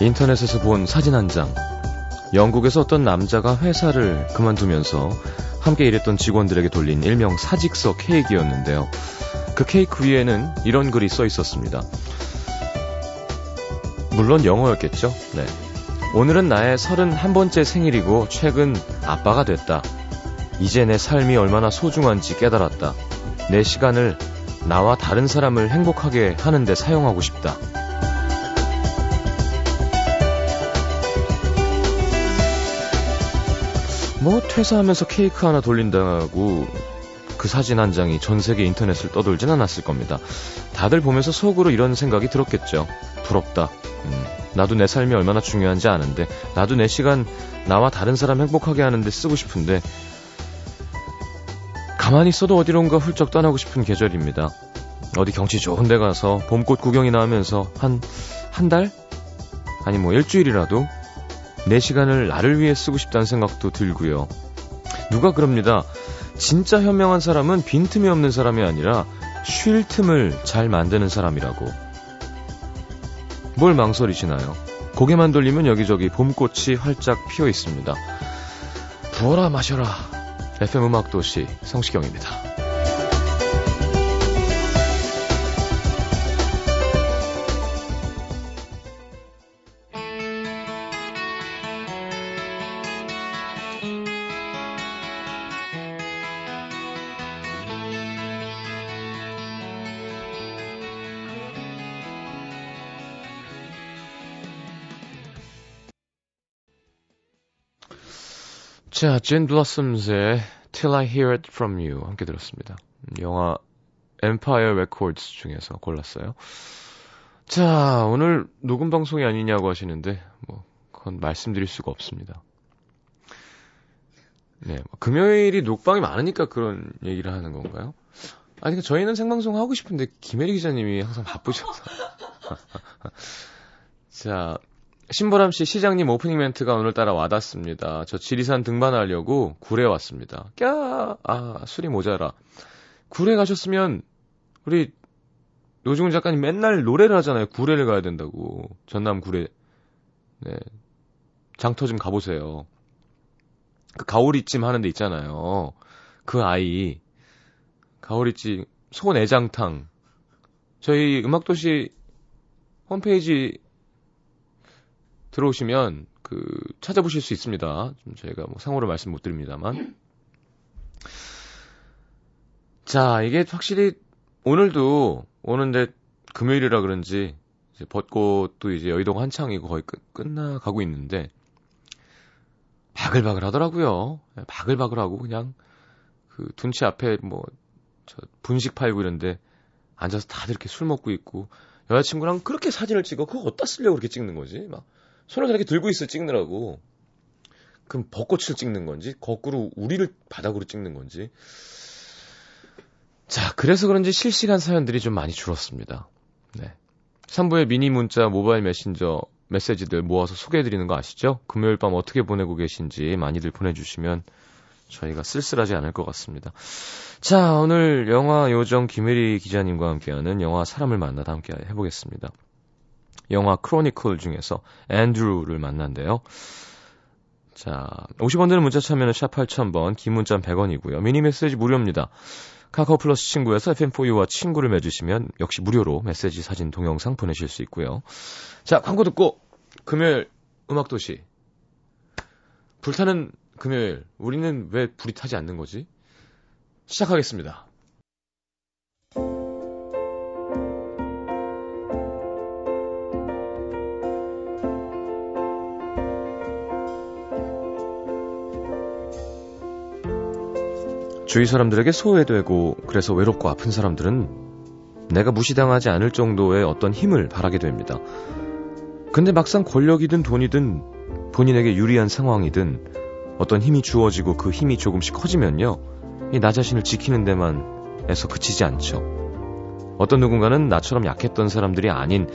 인터넷에서 본 사진 한 장. 영국에서 어떤 남자가 회사를 그만두면서 함께 일했던 직원들에게 돌린 일명 사직서 케이크였는데요. 그 케이크 위에는 이런 글이 써 있었습니다. 물론 영어였겠죠? 네. 오늘은 나의 31번째 생일이고 최근 아빠가 됐다. 이제 내 삶이 얼마나 소중한지 깨달았다. 내 시간을 나와 다른 사람을 행복하게 하는데 사용하고 싶다. 뭐 퇴사하면서 케이크 하나 돌린다고 그 사진 한 장이 전 세계 인터넷을 떠돌진 않았을 겁니다. 다들 보면서 속으로 이런 생각이 들었겠죠. 부럽다. 음, 나도 내 삶이 얼마나 중요한지 아는데, 나도 내 시간 나와 다른 사람 행복하게 하는데 쓰고 싶은데, 가만히 있어도 어디론가 훌쩍 떠나고 싶은 계절입니다. 어디 경치 좋은 데 가서 봄꽃 구경이나 하면서 한, 한 달? 아니 뭐 일주일이라도 내 시간을 나를 위해 쓰고 싶다는 생각도 들고요. 누가 그럽니다. 진짜 현명한 사람은 빈틈이 없는 사람이 아니라 쉴 틈을 잘 만드는 사람이라고. 뭘 망설이시나요? 고개만 돌리면 여기저기 봄꽃이 활짝 피어 있습니다. 부어라 마셔라. FM 음악도시 성시경입니다. 자, 진 블러썸스의 Till I Hear It From You 함께 들었습니다. 영화 Empire Records 중에서 골랐어요. 자, 오늘 녹음 방송이 아니냐고 하시는데 뭐 그건 말씀드릴 수가 없습니다. 네, 뭐 금요일이 녹방이 많으니까 그런 얘기를 하는 건가요? 아니, 그러니까 저희는 생방송 하고 싶은데 김혜리 기자님이 항상 바쁘셔서. 자, 신보람 씨 시장님 오프닝 멘트가 오늘따라 와닿습니다. 저 지리산 등반하려고 구례 왔습니다. 꺄! 아, 술이 모자라. 구례 가셨으면 우리 노중훈 작가님 맨날 노래를 하잖아요. 구례를 가야 된다고. 전남 구례. 네. 장터 좀 가보세요. 그 가오리찜 하는 데 있잖아요. 그 아이. 가오리찜, 소내장탕. 저희 음악도시 홈페이지 들어오시면 그 찾아보실 수 있습니다. 좀 저희가 뭐 상호로 말씀 못 드립니다만. 자, 이게 확실히 오늘도 오는데 금요일이라 그런지 이제 벚꽃도 이제 여의도가 한창이고 거의 끝, 끝나가고 있는데 바글바글 하더라고요. 예, 바글바글하고 그냥 그 둔치 앞에 뭐 저 분식 팔고 이런데 앉아서 다들 이렇게 술 먹고 있고 여자친구랑 그렇게 사진을 찍어 그거 어디다 쓰려고 그렇게 찍는 거지? 막 손을 이렇게 들고 있어 찍느라고. 그럼 벚꽃을 찍는 건지, 거꾸로 우리를 바닥으로 찍는 건지. 자, 그래서 그런지 실시간 사연들이 좀 많이 줄었습니다. 네. 3부의 미니 문자, 모바일 메신저, 메시지들 모아서 소개해드리는 거 아시죠? 금요일 밤 어떻게 보내고 계신지 많이들 보내주시면 저희가 쓸쓸하지 않을 것 같습니다. 자, 오늘 영화 요정 김혜리 기자님과 함께하는 영화 사람을 만나다 함께 해보겠습니다. 영화 크로니클 중에서 앤드루를 만난대요. 자, 50원 드는 문자 참여는 샵 8000번, 긴 문자는 100원이고요. 미니 메시지 무료입니다. 카카오 플러스 친구에서 FM4U와 친구를 맺으시면 역시 무료로 메시지, 사진, 동영상 보내실 수 있고요. 자, 광고 듣고 금요일 음악도시. 불타는 금요일. 우리는 왜 불이 타지 않는 거지? 시작하겠습니다. 주위 사람들에게 소외되고 그래서 외롭고 아픈 사람들은 내가 무시당하지 않을 정도의 어떤 힘을 바라게 됩니다. 근데 막상 권력이든 돈이든 본인에게 유리한 상황이든 어떤 힘이 주어지고 그 힘이 조금씩 커지면요. 이 나 자신을 지키는 데만 에서 그치지 않죠. 어떤 누군가는 나처럼 약했던 사람들이 아닌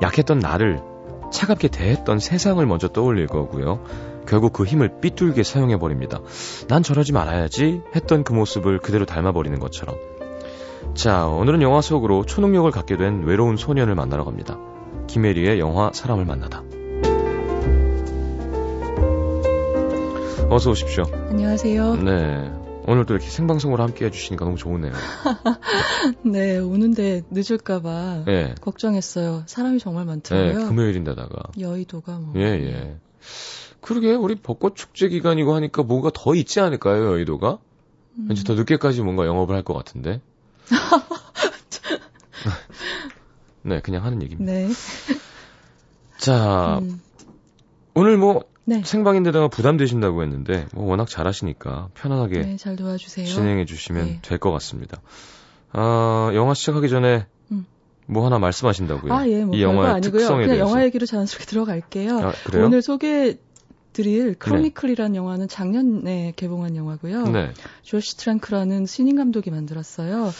약했던 나를 차갑게 대했던 세상을 먼저 떠올릴 거고요. 결국 그 힘을 삐뚤게 사용해버립니다. 난 저러지 말아야지 했던 그 모습을 그대로 닮아버리는 것처럼. 자, 오늘은 영화 속으로 초능력을 갖게 된 외로운 소년을 만나러 갑니다. 김혜리의 영화 사람을 만나다. 어서 오십시오. 안녕하세요. 네. 오늘도 이렇게 생방송으로 함께 해주시니까 너무 좋으네요. 네, 오는데 늦을까봐 네. 걱정했어요. 사람이 정말 많더라고요. 네, 금요일인데다가. 여의도가 뭐. 예, 예. 그러게, 우리 벚꽃 축제 기간이고 하니까 뭐가 더 있지 않을까요, 여의도가? 음. 왠지 더 늦게까지 뭔가 영업을 할 것 같은데. 네, 그냥 하는 얘기입니다. 네. 자, 음. 오늘 뭐 네. 생방인데다가 부담되신다고 했는데 뭐 워낙 잘하시니까 편안하게 네, 잘 도와주세요. 진행해 주시면 네. 될것 같습니다. 아, 영화 시작하기 전에 음. 뭐 하나 말씀하신다고요? 아, 예, 뭐 이 영화의 아니고요. 특성에 그냥 대해서. 영화 얘기로 자연스럽게 들어갈게요. 아, 오늘 소개 드릴 크로니클이라는 네. 영화는 작년에 개봉한 영화고요. 네. 조시 트랭크라는 신인 감독이 만들었어요.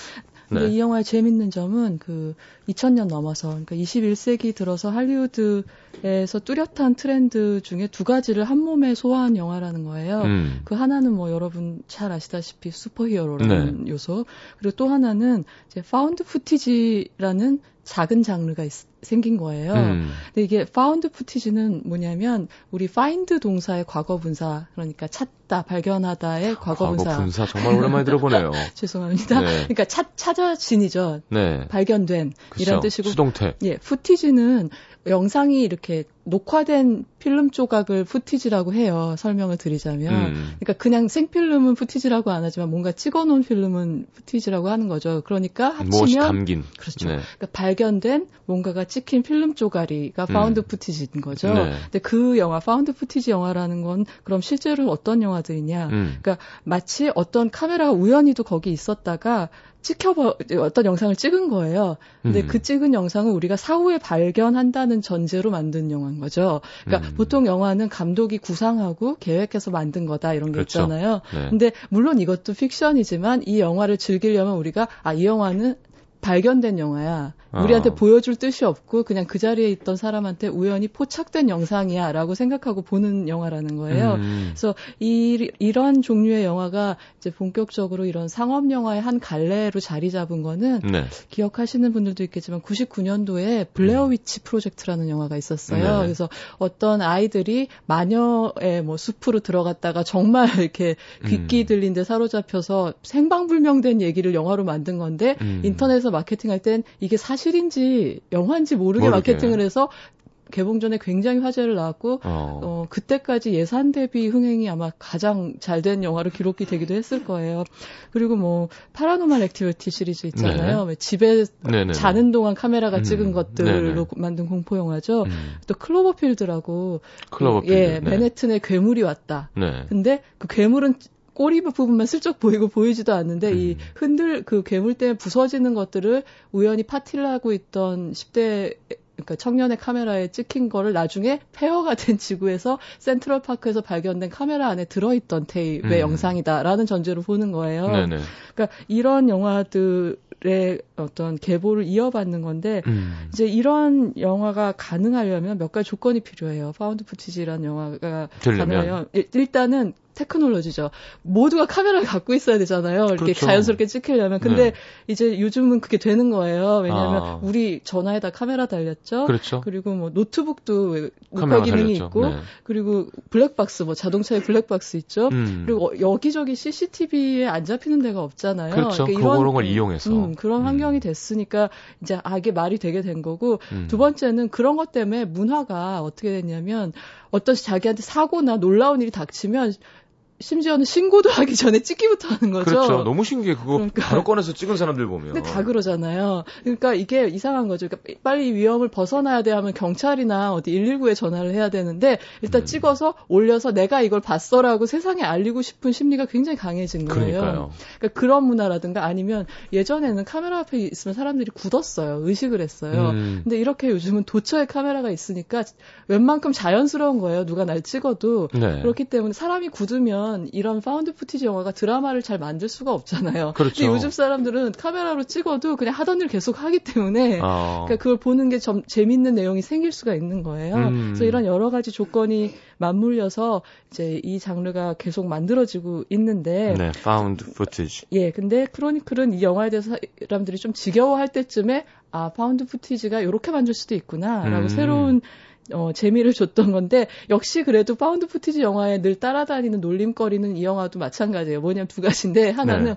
근데 네. 이 영화의 재밌는 점은 그 2000년 넘어서 그러니까 21세기 들어서 할리우드에서 뚜렷한 트렌드 중에 두 가지를 한 몸에 소화한 영화라는 거예요. 음. 그 하나는 뭐 여러분 잘 아시다시피 superhero라는 네. 요소 그리고 또 하나는 이제 found footage라는 작은 장르가 있, 생긴 거예요. 음. 근데 이게 found footage는 뭐냐면 우리 find 동사의 과거 분사 그러니까 찾다 발견하다의 과거 분사. 과거 분사 정말 오랜만에 들어보네요. 죄송합니다. 네. 그러니까 찾 찾아진이죠. 네. 발견된 그쵸. 이런 뜻이고. 수동태. 예, footage는 영상이 이렇게 녹화된 필름 조각을 footage라고 해요. 설명을 드리자면. 음. 그러니까 그냥 생필름은 footage라고 안 하지만 뭔가 찍어 놓은 필름은 footage라고 하는 거죠. 그러니까 합치면 담긴. 그렇죠. 네. 그러니까 발견된 뭔가가 찍힌 필름 쪼가리가 found 음. footage인 거죠. 네. 근데 그 영화 found footage 영화라는 건 그럼 실제로 어떤 영화들이냐? 음. 그러니까 마치 어떤 카메라가 우연히도 거기 있었다가 찍혀봐 어떤 영상을 찍은 거예요. 근데 음. 그 찍은 영상은 우리가 사후에 발견한다는 전제로 만든 영화인 거죠. 그러니까 음. 보통 영화는 감독이 구상하고 계획해서 만든 거다 이런 게 그렇죠. 있잖아요. 네. 근데 물론 이것도 픽션이지만 이 영화를 즐기려면 우리가 아 이 영화는 발견된 영화야. 우리한테 어. 보여줄 뜻이 없고 그냥 그 자리에 있던 사람한테 우연히 포착된 영상이야라고 생각하고 보는 영화라는 거예요. 음. 그래서 이 이런 종류의 영화가 이제 본격적으로 이런 상업 영화의 한 갈래로 자리 잡은 거는 네. 기억하시는 분들도 있겠지만 99년도에 블레어 음. 위치 프로젝트라는 영화가 있었어요. 네. 그래서 어떤 아이들이 마녀의 뭐 숲으로 들어갔다가 정말 이렇게 귀기 음. 들린 데 사로잡혀서 행방불명된 얘기를 영화로 만든 건데 음. 인터넷에서 마케팅할 땐 이게 사실 사실인지 영화인지 모르게, 모르게. 마케팅을 해서 개봉 전에 굉장히 화제를 낳았고 어. 어. 그때까지 예산 대비 흥행이 아마 가장 잘 된 영화로 기록이 되기도 했을 거예요. 그리고 뭐 Paranormal Activity 시리즈 있잖아요. 네. 집에 네네. 자는 동안 카메라가 음. 찍은 것들로 네네. 만든 공포 영화죠. 음. 또 Cloverfield라고 Cloverfield. 예, 네. 맨해튼에 괴물이 왔다. 네. 근데 그 괴물은 꼬리 부분만 슬쩍 보이고 보이지도 않는데 음. 이 흔들 그 괴물 때문에 부서지는 것들을 우연히 파티를 하고 있던 10대 그러니까 청년의 카메라에 찍힌 거를 나중에 폐허가 된 지구에서 센트럴 파크에서 발견된 카메라 안에 들어있던 테이프의 음. 영상이다라는 전제로 보는 거예요. 네네. 그러니까 이런 영화들의 어떤 계보를 이어받는 건데 음. 이제 이런 영화가 가능하려면 몇 가지 조건이 필요해요. found footage라는 영화가 가능해요. 일단은 테크놀로지죠. 모두가 카메라를 갖고 있어야 되잖아요. 이렇게 그렇죠. 자연스럽게 찍히려면. 근데 네. 이제 요즘은 그게 되는 거예요. 왜냐하면 아. 우리 전화에다 카메라 달렸죠. 그렇죠. 그리고 뭐 노트북도 녹화 기능이 달렸죠. 있고, 네. 그리고 블랙박스, 뭐 자동차에 블랙박스 있죠. 음. 그리고 어, 여기저기 CCTV에 안 잡히는 데가 없잖아요. 그렇죠. 그러니까 이런 걸 이용해서 음, 그런 음. 환경이 됐으니까 이제 아 이게 말이 되게 된 거고 음. 두 번째는 그런 것 때문에 문화가 어떻게 됐냐면 어떤 자기한테 사고나 놀라운 일이 닥치면 심지어는 신고도 하기 전에 찍기부터 하는 거죠. 그렇죠. 너무 신기해. 그거 그러니까. 바로 꺼내서 찍은 사람들 보면. 근데 다 그러잖아요. 그러니까 이게 이상한 거죠. 그러니까 빨리 위험을 벗어나야 돼 하면 경찰이나 어디 119에 전화를 해야 되는데 일단 음. 찍어서 올려서 내가 이걸 봤어라고 세상에 알리고 싶은 심리가 굉장히 강해진 거예요. 그러니까요. 그러니까 그런 문화라든가 아니면 예전에는 카메라 앞에 있으면 사람들이 굳었어요. 의식을 했어요. 음. 근데 이렇게 요즘은 도처에 카메라가 있으니까 웬만큼 자연스러운 거예요. 누가 날 찍어도. 네. 그렇기 때문에 사람이 굳으면 보면 이런 found footage 영화가 드라마를 잘 만들 수가 없잖아요. 그렇죠. 근데 요즘 사람들은 카메라로 찍어도 그냥 하던 일 계속 하기 때문에 어. 그러니까 그걸 보는 게 좀 재밌는 내용이 생길 수가 있는 거예요. 음. 그래서 이런 여러 가지 조건이 맞물려서 이제 이 장르가 계속 만들어지고 있는데 네, found footage. 예, 근데 Chronicle은 이 영화에 대해서 사람들이 좀 지겨워할 때쯤에 아, found footage가 이렇게 만들 수도 있구나라고 음. 새로운 어, 재미를 줬던 건데 역시 그래도 found footage 영화에 늘 따라다니는 놀림거리는 이 영화도 마찬가지예요. 뭐냐면 두 가지인데 하나는 네.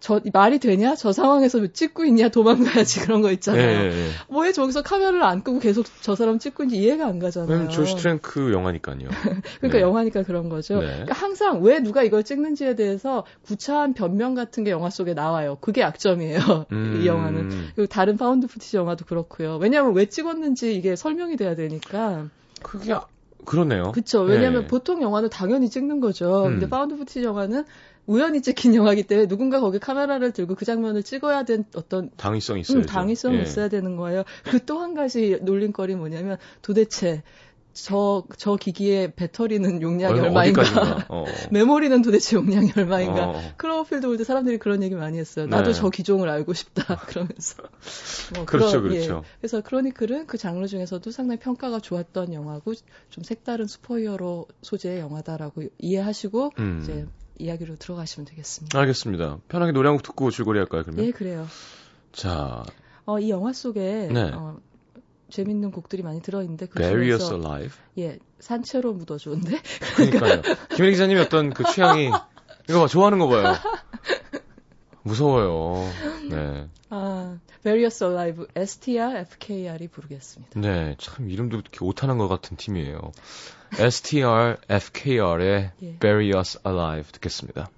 저 말이 되냐? 저 상황에서 찍고 있냐? 도망가야지 그런 거 있잖아요. 예, 예. 뭐왜 저기서 카메라를 안 끄고 계속 저 사람 찍고 있는지 이해가 안 가잖아요. 조시 트랭크 영화니까요. 그러니까 네. 영화니까 그런 거죠. 네. 그러니까 항상 왜 누가 이걸 찍는지에 대해서 구차한 변명 같은 게 영화 속에 나와요. 그게 약점이에요. 음... 이 영화는. 그리고 다른 found footage 영화도 그렇고요. 왜냐하면 왜 찍었는지 이게 설명이 돼야 되니까. 그게 그러네요. 그렇죠. 왜냐하면 네. 보통 영화는 당연히 찍는 거죠. 음. 근데 found footage 영화는 우연히 찍힌 영화기 때문에 누군가 거기 카메라를 들고 그 장면을 찍어야 된 어떤 당위성이 있어요. 음, 당위성이 예. 있어야 되는 거예요. 그 또 한 가지 놀림거리 뭐냐면 도대체 저, 저 기기의 배터리는 용량이 얼마, 얼마인가? 어. 메모리는 도대체 용량이 얼마인가? 어. Cloverfield 올 때 사람들이 그런 얘기 많이 했어요. 나도 네. 저 기종을 알고 싶다. 그러면서. 뭐 그렇죠, 그런, 예. 그렇죠. 예. 그래서 크로니클은 그 장르 중에서도 상당히 평가가 좋았던 영화고 좀 색다른 슈퍼히어로 소재의 영화다라고 이해하시고 음. 이제 이야기로 들어가시면 되겠습니다. 알겠습니다. 편하게 노래 한 곡 듣고 줄거리 할까요, 그러면? 네, 그래요. 자. 어, 이 영화 속에 네. 어, 재밌는 곡들이 많이 들어있는데 그 Various Alive. 예, 산채로 묻어주는데. 그러니까요. 김혜 기자님의 어떤 그 취향이 이거 봐, 좋아하는 거 봐요. 무서워요. 네. 아, Various Alive, STR, FKR이 부르겠습니다. 네, 참 이름도 이렇게 오타난 것 같은 팀이에요. STR, FKR의 예. Bury Us Alive 듣겠습니다.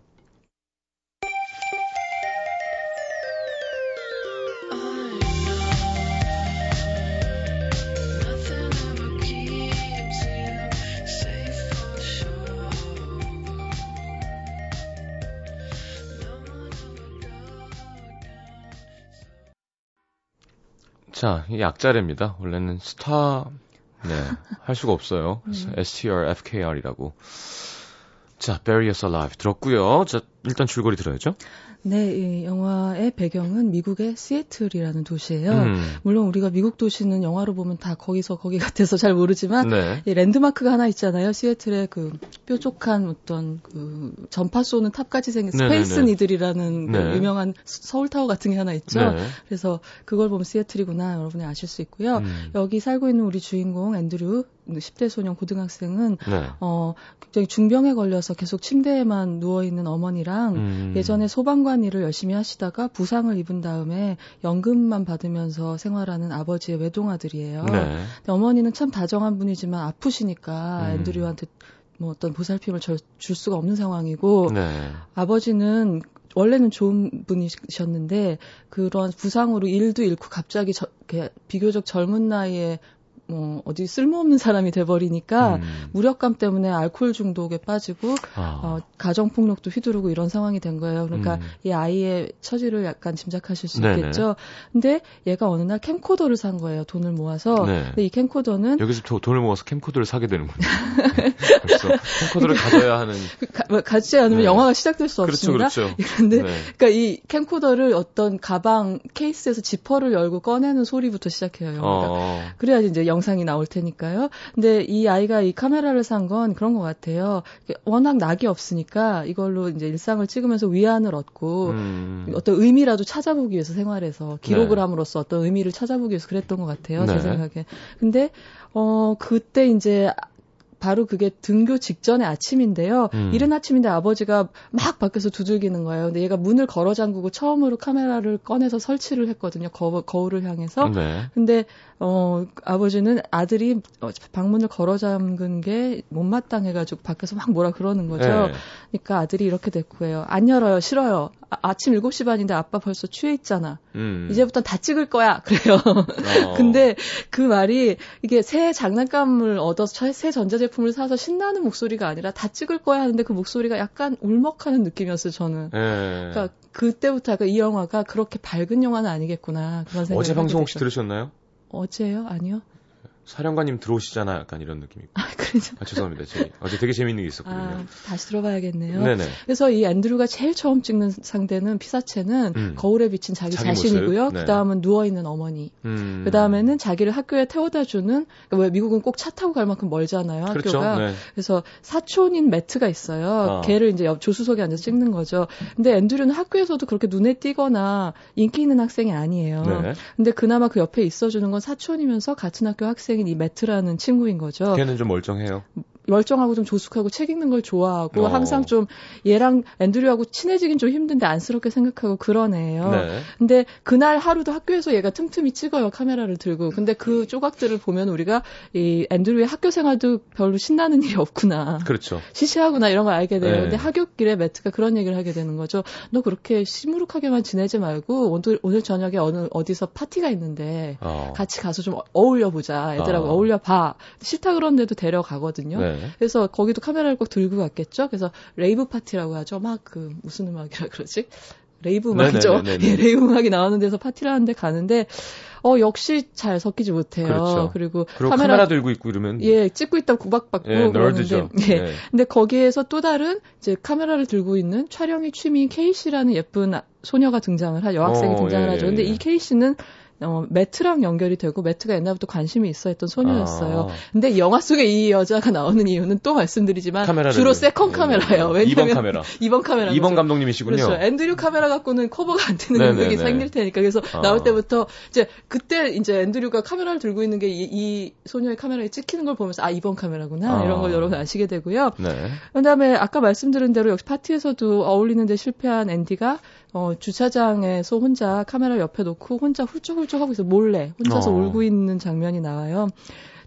자, 이 약자래입니다. 원래는 스타 네, 할 수가 없어요. 그래서 음. STR, FKR이라고. 자, Bury Us Alive 들었고요. 자, 일단 줄거리 들어야죠. 네, 이 영화의 배경은 미국의 시애틀이라는 도시예요. 음. 물론 우리가 미국 도시는 영화로 보면 다 거기서 거기 같아서 잘 모르지만 네. 이 랜드마크가 하나 있잖아요. 시애틀의 그 뾰족한 어떤 그 전파 쏘는 탑같이 생긴 Space Needle이라는 네. 그 유명한 서울 타워 같은 게 하나 있죠. 네. 그래서 그걸 보면 시애틀이구나 여러분이 아실 수 있고요. 음. 여기 살고 있는 우리 주인공 앤드류 10대 소년 고등학생은 네. 어 굉장히 중병에 걸려서 계속 침대에만 누워 있는 어머니랑 음. 예전에 소방관 일을 열심히 하시다가 부상을 입은 다음에 연금만 받으면서 생활하는 아버지의 외동아들이에요. 네. 근데 어머니는 참 다정한 분이지만 아프시니까 음. 앤드류한테 뭐 어떤 보살핌을 줄 수가 없는 상황이고 네. 아버지는 원래는 좋은 분이셨는데 그런 부상으로 일도 잃고 갑자기 저, 비교적 젊은 나이에 뭐 어디 쓸모없는 사람이 돼버리니까 음. 무력감 때문에 알코올 중독에 빠지고 아. 어, 가정 폭력도 휘두르고 이런 상황이 된 거예요. 그러니까 음. 이 아이의 처지를 약간 짐작하실 수 네네. 있겠죠. 근데 얘가 어느 날 캠코더를 산 거예요. 돈을 모아서. 네. 근데 이 캠코더는 여기서 돈을 모아서 캠코더를 사게 되는군요. 그래서 캠코더를 가져야 하는 그 가, 뭐 가지지 않으면 네. 영화가 시작될 수 그렇죠, 없습니다. 그렇죠. 그런데 네. 그러니까 이 캠코더를 어떤 가방 케이스에서 지퍼를 열고 꺼내는 소리부터 시작해요. 영화가. 어. 그래야지 이제 영 영상이 나올 테니까요. 근데 이 아이가 이 카메라를 산 건 그런 것 같아요. 워낙 낙이 없으니까 이걸로 이제 일상을 찍으면서 위안을 얻고 음. 어떤 의미라도 찾아보기 위해서 생활에서 기록을 네. 함으로써 어떤 의미를 찾아보기 위해서 그랬던 것 같아요. 네. 제 생각에. 근데 어 그때 이제 바로 그게 등교 직전의 아침인데요. 음. 이른 아침인데 아버지가 막 밖에서 두들기는 거예요. 근데 얘가 문을 걸어 잠그고 처음으로 카메라를 꺼내서 설치를 했거든요. 거, 거울을 향해서. 네. 근데 어 아버지는 아들이 어, 방문을 걸어 잠근 게 못마땅해가지고 밖에서 막 뭐라 그러는 거죠. 네. 그러니까 아들이 이렇게 됐고요. 안 열어요, 싫어요. 아, 침 7시 반인데 아빠 벌써 취해 있잖아. 음. 이제부터 다 찍을 거야. 그래요. 어. 근데 그 말이 이게 새 장난감을 얻어서 새 전자제품을 사서 신나는 목소리가 아니라 다 찍을 거야 하는데 그 목소리가 약간 울먹하는 느낌이었어요, 저는. 네. 그러니까 그때부터 이 영화가 그렇게 밝은 영화는 아니겠구나. 그런 생각이 어제 방송 혹시 들으셨나요? 어제요? 아니요. 사령관님 들어오시잖아 약간 이런 느낌이. 아, 그러죠. 아, 죄송합니다. 제 어제 되게 재밌는 게 있었거든요. 아, 다시 들어봐야겠네요. 네네. 그래서 이 앤드류가 제일 처음 찍는 상대는 피사체는 음. 거울에 비친 자기, 자기 자신이고요. 네. 그다음은 누워 있는 어머니. 음. 그다음에는 자기를 학교에 태워다 주는 그러니까 왜 미국은 꼭 차 타고 갈 만큼 멀잖아요. 그렇죠. 학교가. 네. 그래서 사촌인 매트가 있어요. 어. 걔를 이제 조수석에 앉아서 찍는 거죠. 근데 앤드류는 학교에서도 그렇게 눈에 띄거나 인기 있는 학생이 아니에요. 네. 근데 그나마 그 옆에 있어 주는 건 사촌이면서 같은 학교 학생 학생인 이 매트라는 친구인 거죠. 걔는 좀 멀쩡해요. 멀쩡하고 좀 조숙하고 책 읽는 걸 좋아하고 어. 항상 좀 얘랑 앤드류하고 친해지긴 좀 힘든데 안쓰럽게 생각하고 애예요. 네. 근데 그날 하루도 학교에서 얘가 틈틈이 찍어요 카메라를 들고. 근데 그 조각들을 보면 우리가 이 앤드류의 학교 생활도 별로 신나는 일이 없구나. 그렇죠. 시시하구나 이런 걸 알게 돼요. 네. 근데 하굣길에 매트가 그런 얘기를 하게 되는 거죠. 너 그렇게 시무룩하게만 지내지 말고 오늘 오늘 저녁에 어느 어디서 파티가 있는데 어. 같이 가서 좀 어울려 보자. 애들하고 어. 울려 봐. 싫다 그런데도 데려가거든요. 네. 그래서 거기도 카메라를 꼭 들고 갔겠죠. 그래서 rave 파티라고 하죠. 막 그 무슨 음악이라 그러지? rave 음악이죠. 예, rave 음악이 나오는 데서 파티를 하는데 가는데 어 역시 잘 섞이지 못해요. 그렇죠. 그리고 카메라, 카메라, 들고 있고 이러면 예 찍고 있다 구박받고 예, 그러는데 예. 예. 근데 거기에서 또 다른 이제 카메라를 들고 있는 촬영이 취미인 케이시라는 예쁜 소녀가 등장을 하 여학생이 어, 등장을 예, 하죠. 근데 예. 이 케이시는 어, 매트랑 연결이 되고 매트가 옛날부터 관심이 있어 했던 소녀였어요. 아. 근데 영화 속에 이 여자가 나오는 이유는 또 말씀드리지만 주로 second 카메라예요. 네. 왜냐면 2번 카메라. 2번 카메라. 2번 감독님이시군요. 그렇죠. 앤드류 카메라 갖고는 커버가 안 되는 능력이 생길 테니까 그래서 아. 나올 때부터 이제 그때 이제 앤드류가 카메라를 들고 있는 게 이 소녀의 카메라에 찍히는 걸 보면서 아 2번 카메라구나 아. 이런 걸 여러분 아시게 되고요. 네. 그다음에 아까 말씀드린 대로 역시 파티에서도 어울리는데 실패한 앤디가 어, 주차장에서 혼자 카메라 옆에 놓고 혼자 훌쩍훌쩍 하고 있어 몰래 혼자서 어. 울고 있는 장면이 나와요.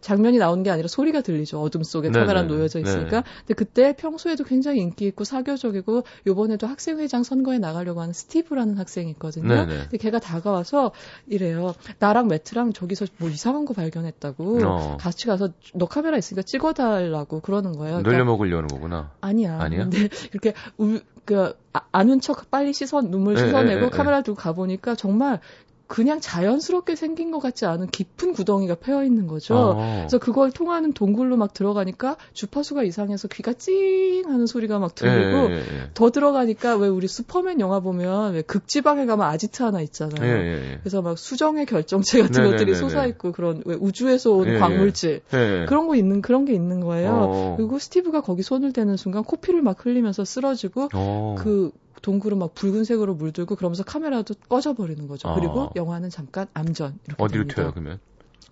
장면이 나오는 게 아니라 소리가 들리죠. 어둠 속에 카메라 놓여져 있으니까. 네. 근데 그때 평소에도 굉장히 인기 있고 사교적이고 요번에도 학생회장 선거에 나가려고 하는 스티브라는 학생이 있거든요. 네네. 근데 걔가 다가와서 이래요. 나랑 매트랑 저기서 뭐 이상한 거 발견했다고. 어. 같이 가서 너 카메라 있으니까 찍어달라고 그러는 거예요. 그러니까, 놀려 먹으려는 거구나. 아니야. 아니야? 근데 이렇게 울, 그 아, 아는 척 빨리 씻어 눈물 네, 씻어내고 네, 네, 카메라 들고 가보니까 정말 그냥 자연스럽게 생긴 것 같지 않은 깊은 구덩이가 패여 있는 거죠. 어. 그래서 그걸 통하는 동굴로 막 들어가니까 주파수가 이상해서 귀가 찡 하는 소리가 막 들리고 예, 예, 예. 더 들어가니까 왜 우리 슈퍼맨 영화 보면 왜 극지방에 가면 아지트 하나 있잖아요. 예, 예, 예. 그래서 막 수정의 결정체 같은 네, 것들이 네, 네, 솟아 있고 그런 왜 우주에서 온 광물질 그런 거 있는 그런 게 있는 거예요. 어. 그리고 스티브가 거기 손을 대는 순간 코피를 막 흘리면서 쓰러지고 어. 그 동굴은 막 붉은색으로 물들고 그러면서 카메라도 꺼져버리는 거죠. 어. 그리고 영화는 잠깐 암전 이렇게 어디로 됩니다. 튀어요 그러면?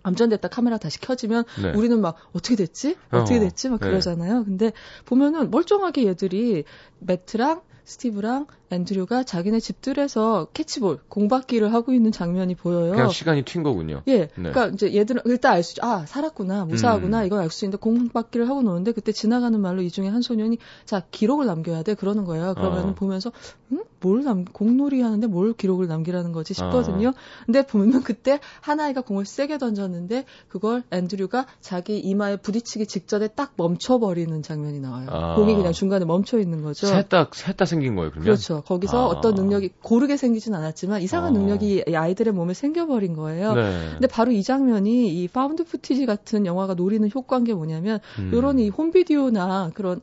암전됐다 카메라 다시 켜지면 네. 우리는 막 어떻게 됐지? 어떻게 어. 됐지? 막 네. 그러잖아요. 근데 보면은 멀쩡하게 얘들이 매트랑 스티브랑 앤드류가 자기네 집들에서 캐치볼 공받기를 하고 있는 장면이 보여요. 그냥 시간이 튄 거군요. 예. 네. 그러니까 이제 얘들은 일단 알 수 있죠. 아 살았구나, 무사하구나 음. 이걸 알수 있는데 공받기를 하고 노는데 그때 지나가는 말로 이 중에 한 소년이 자 기록을 남겨야 돼 그러는 거예요. 그러면 어. 보면서 응? 뭘 남, 공놀이 하는데 뭘 기록을 남기라는 거지 싶거든요. 어. 근데 보면 그때 한 아이가 공을 세게 던졌는데 그걸 앤드류가 자기 이마에 부딪히기 직전에 딱 멈춰버리는 장면이 나와요. 어. 공이 그냥 중간에 멈춰 있는 거죠. 셋다 셋다 생긴 거예요, 그러면? 그렇죠. 거기서 아. 어떤 능력이 고르게 생기진 않았지만 이상한 아. 능력이 아이들의 몸에 생겨버린 거예요. 네. 근데 바로 이 장면이 이 found footage 같은 영화가 노리는 효과인 게 뭐냐면 음. 요런 이 홈비디오나 그런